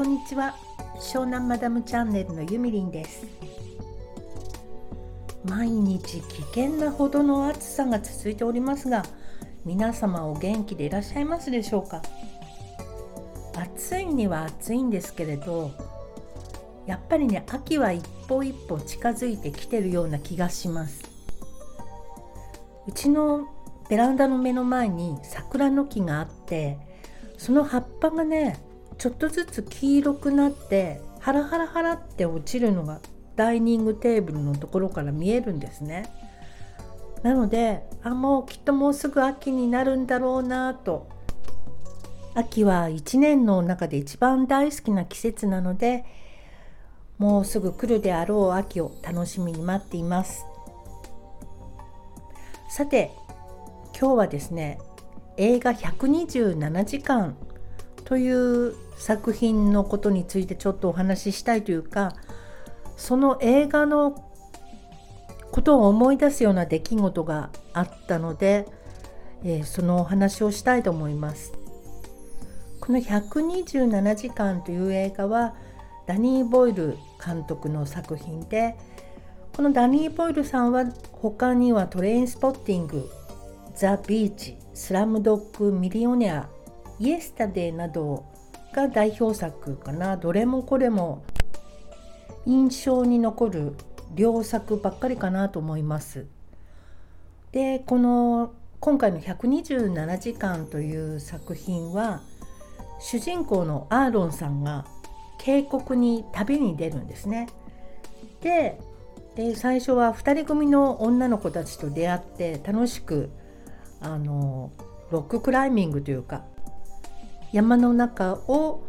こんにちは。湘南マダムチャンネルのゆみりんです。毎日危険なほどの暑さが続いておりますが皆様お元気でいらっしゃいますでしょうか？暑いには暑いんですけれどやっぱりね秋は一歩一歩近づいてきてるような気がします。うちのベランダの目の前に桜の木があってその葉っぱがねちょっとずつ黄色くなってハラハラハラって落ちるのがダイニングテーブルのところから見えるんですね。なのであもうきっともうすぐ秋になるんだろうなと。秋は一年の中で一番大好きな季節なのでもうすぐ来るであろう秋を楽しみに待っています。さて今日はですね映画127時間という作品のことについてちょっとお話ししたいというかその映画のことを思い出すような出来事があったので、えー、そのお話をしたいと思います。この127時間という映画はダニー・ボイル監督の作品でこのダニー・ボイルさんは他にはトレインスポッティング、ザ・ビーチ、スラムドッグ・ミリオネア、イエスタデーなどが代表作かなどれもこれも印象に残る良作ばっかりかなと思います。でこの今回の127時間という作品は主人公のアーロンさんが渓谷に旅に出るんですね。でで最初は2人組の女の子たちと出会って楽しくあのロッククライミングというか山の中を、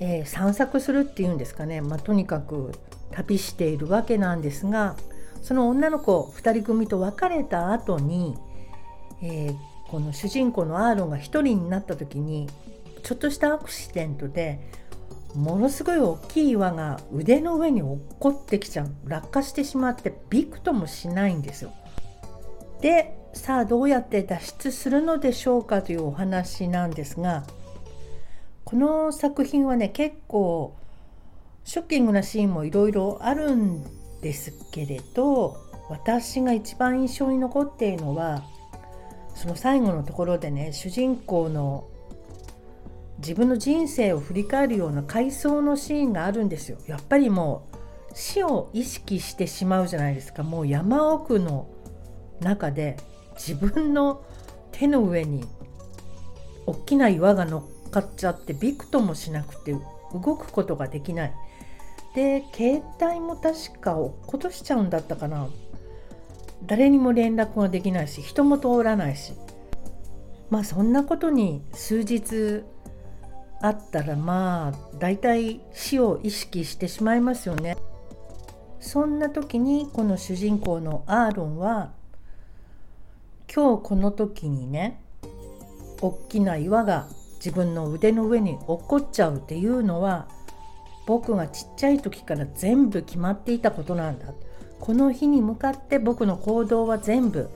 えー、散策するっていうんですかね、まあ、とにかく旅しているわけなんですがその女の子2人組と別れた後に、えー、この主人公のアーロンが1人になった時にちょっとしたアクシデントでものすごい大きい岩が腕の上に落っこってきちゃう落下してしまってびくともしないんですよ。でさあどうやって脱出するのでしょうかというお話なんですがこの作品はね結構ショッキングなシーンもいろいろあるんですけれど私が一番印象に残っているのはその最後のところでね主人公の自分の人生を振り返るような回想のシーンがあるんですよ。やっぱりもう死を意識してしまうじゃないですかもう山奥の中で自分の手の上に大きな岩が乗っかっちゃってびくともしなくて動くことができない。で携帯も確か落っことしちゃうんだったかな。誰にも連絡ができないし人も通らないし。まあそんなことに数日あったらまあ大体死を意識してしまいますよね。そんな時にこの主人公のアーロンは今日この時にね大きな岩が自分の腕の上に落っこっちゃうっていうのは僕がちっちゃい時から全部決まっていたことなんだこの日に向かって僕の行動は全部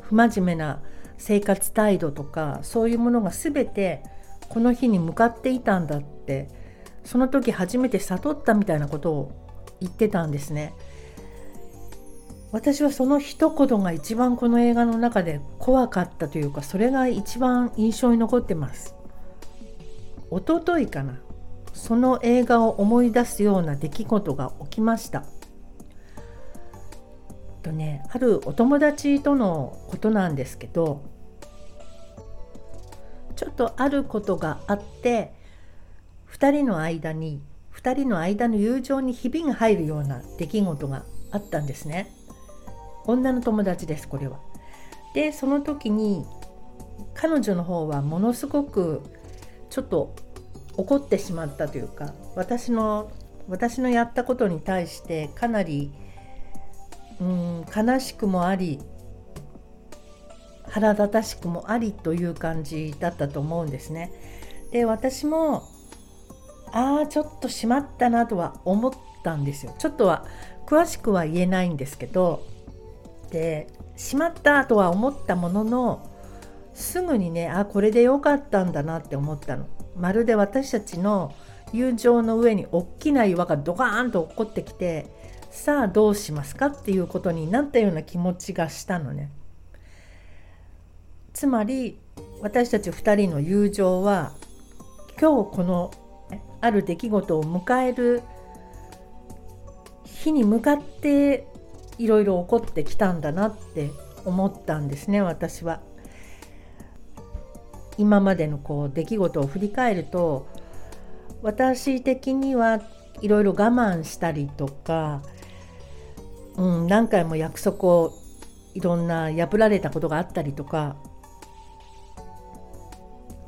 不真面目な生活態度とかそういうものが全てこの日に向かっていたんだってその時初めて悟ったみたいなことを言ってたんですね。私はその一言が一番この映画の中で怖かったというかそれが一番印象に残ってます。一昨日かなその映画を思い出すような出来事が起きました。とねあるお友達とのことなんですけどちょっとあることがあって2人の間に2人の間の友情にひびが入るような出来事があったんですね。女の友達ですこれは。でその時に彼女の方はものすごくちょっと怒ってしまったというか私の私のやったことに対してかなりうん悲しくもあり腹立たしくもありという感じだったと思うんですね。で私もああちょっとしまったなとは思ったんですよ。ちょっとは詳しくは言えないんですけどでしまったとは思ったもののすぐにねあこれでよかったんだなって思ったの。まるで私たちの友情の上に大きな岩がドカーンと落っこってきてさあどうしますかっていうことになったような気持ちがしたのね。つまり私たち2人の友情は今日このある出来事を迎える日に向かっていろいろ起こってきたんだなって思ったんですね私は。今までのこう出来事を振り返ると私的にはいろいろ我慢したりとか、うん、何回も約束をいろんな破られたことがあったりとか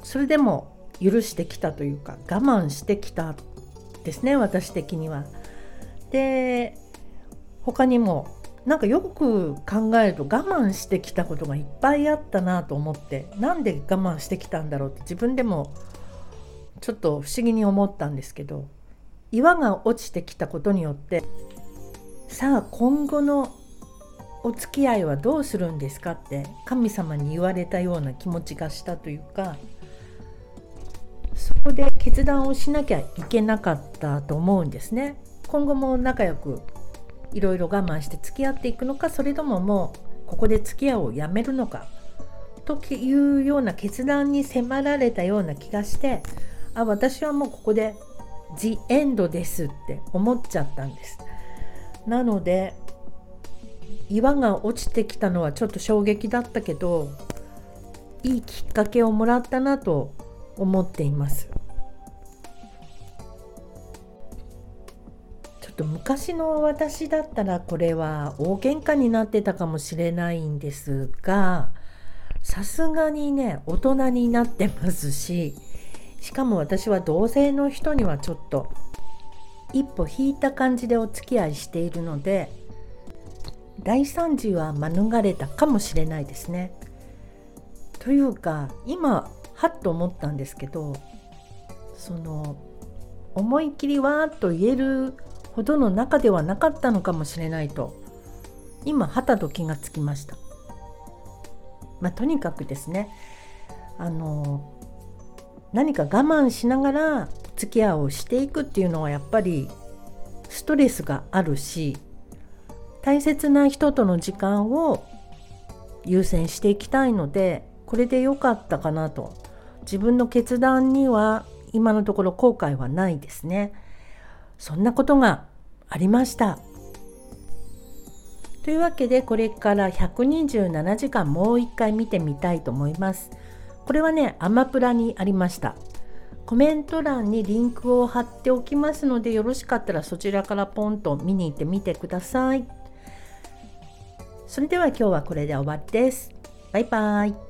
それでも許してきたというか我慢してきたですね私的には。で他にもなんかよく考えると我慢してきたことがいっぱいあったなと思ってなんで我慢してきたんだろうって自分でもちょっと不思議に思ったんですけど岩が落ちてきたことによってさあ今後のお付き合いはどうするんですかって神様に言われたような気持ちがしたというかそこで決断をしなきゃいけなかったと思うんですね。今後も仲良くいろいろ我慢して付き合っていくのかそれとももうここで付き合うをやめるのかというような決断に迫られたような気がしてあ私はもうここで「ジ・エンドです」って思っちゃったんです。なので岩が落ちてきたのはちょっと衝撃だったけどいいきっかけをもらったなと思っています。と昔の私だったらこれは大喧嘩になってたかもしれないんですがさすがにね大人になってますししかも私は同性の人にはちょっと一歩引いた感じでお付き合いしているので大惨事は免れたかもしれないですね。というか今はっと思ったんですけどその思いっきりわーっと言えるほどの中ではなかったのかもしれないと今はたと気がつきました。まあ、とにかくですねあの何か我慢しながら付き合いをしていくっていうのはやっぱりストレスがあるし大切な人との時間を優先していきたいのでこれで良かったかなと自分の決断には今のところ後悔はないですね。そんなことがありました。というわけでこれから127時間もう一回見てみたいと思います。これはねアマプラにありました。コメント欄にリンクを貼っておきますのでよろしかったらそちらからポンと見に行ってみてください。それでは今日はこれで終わりです。バイバイ。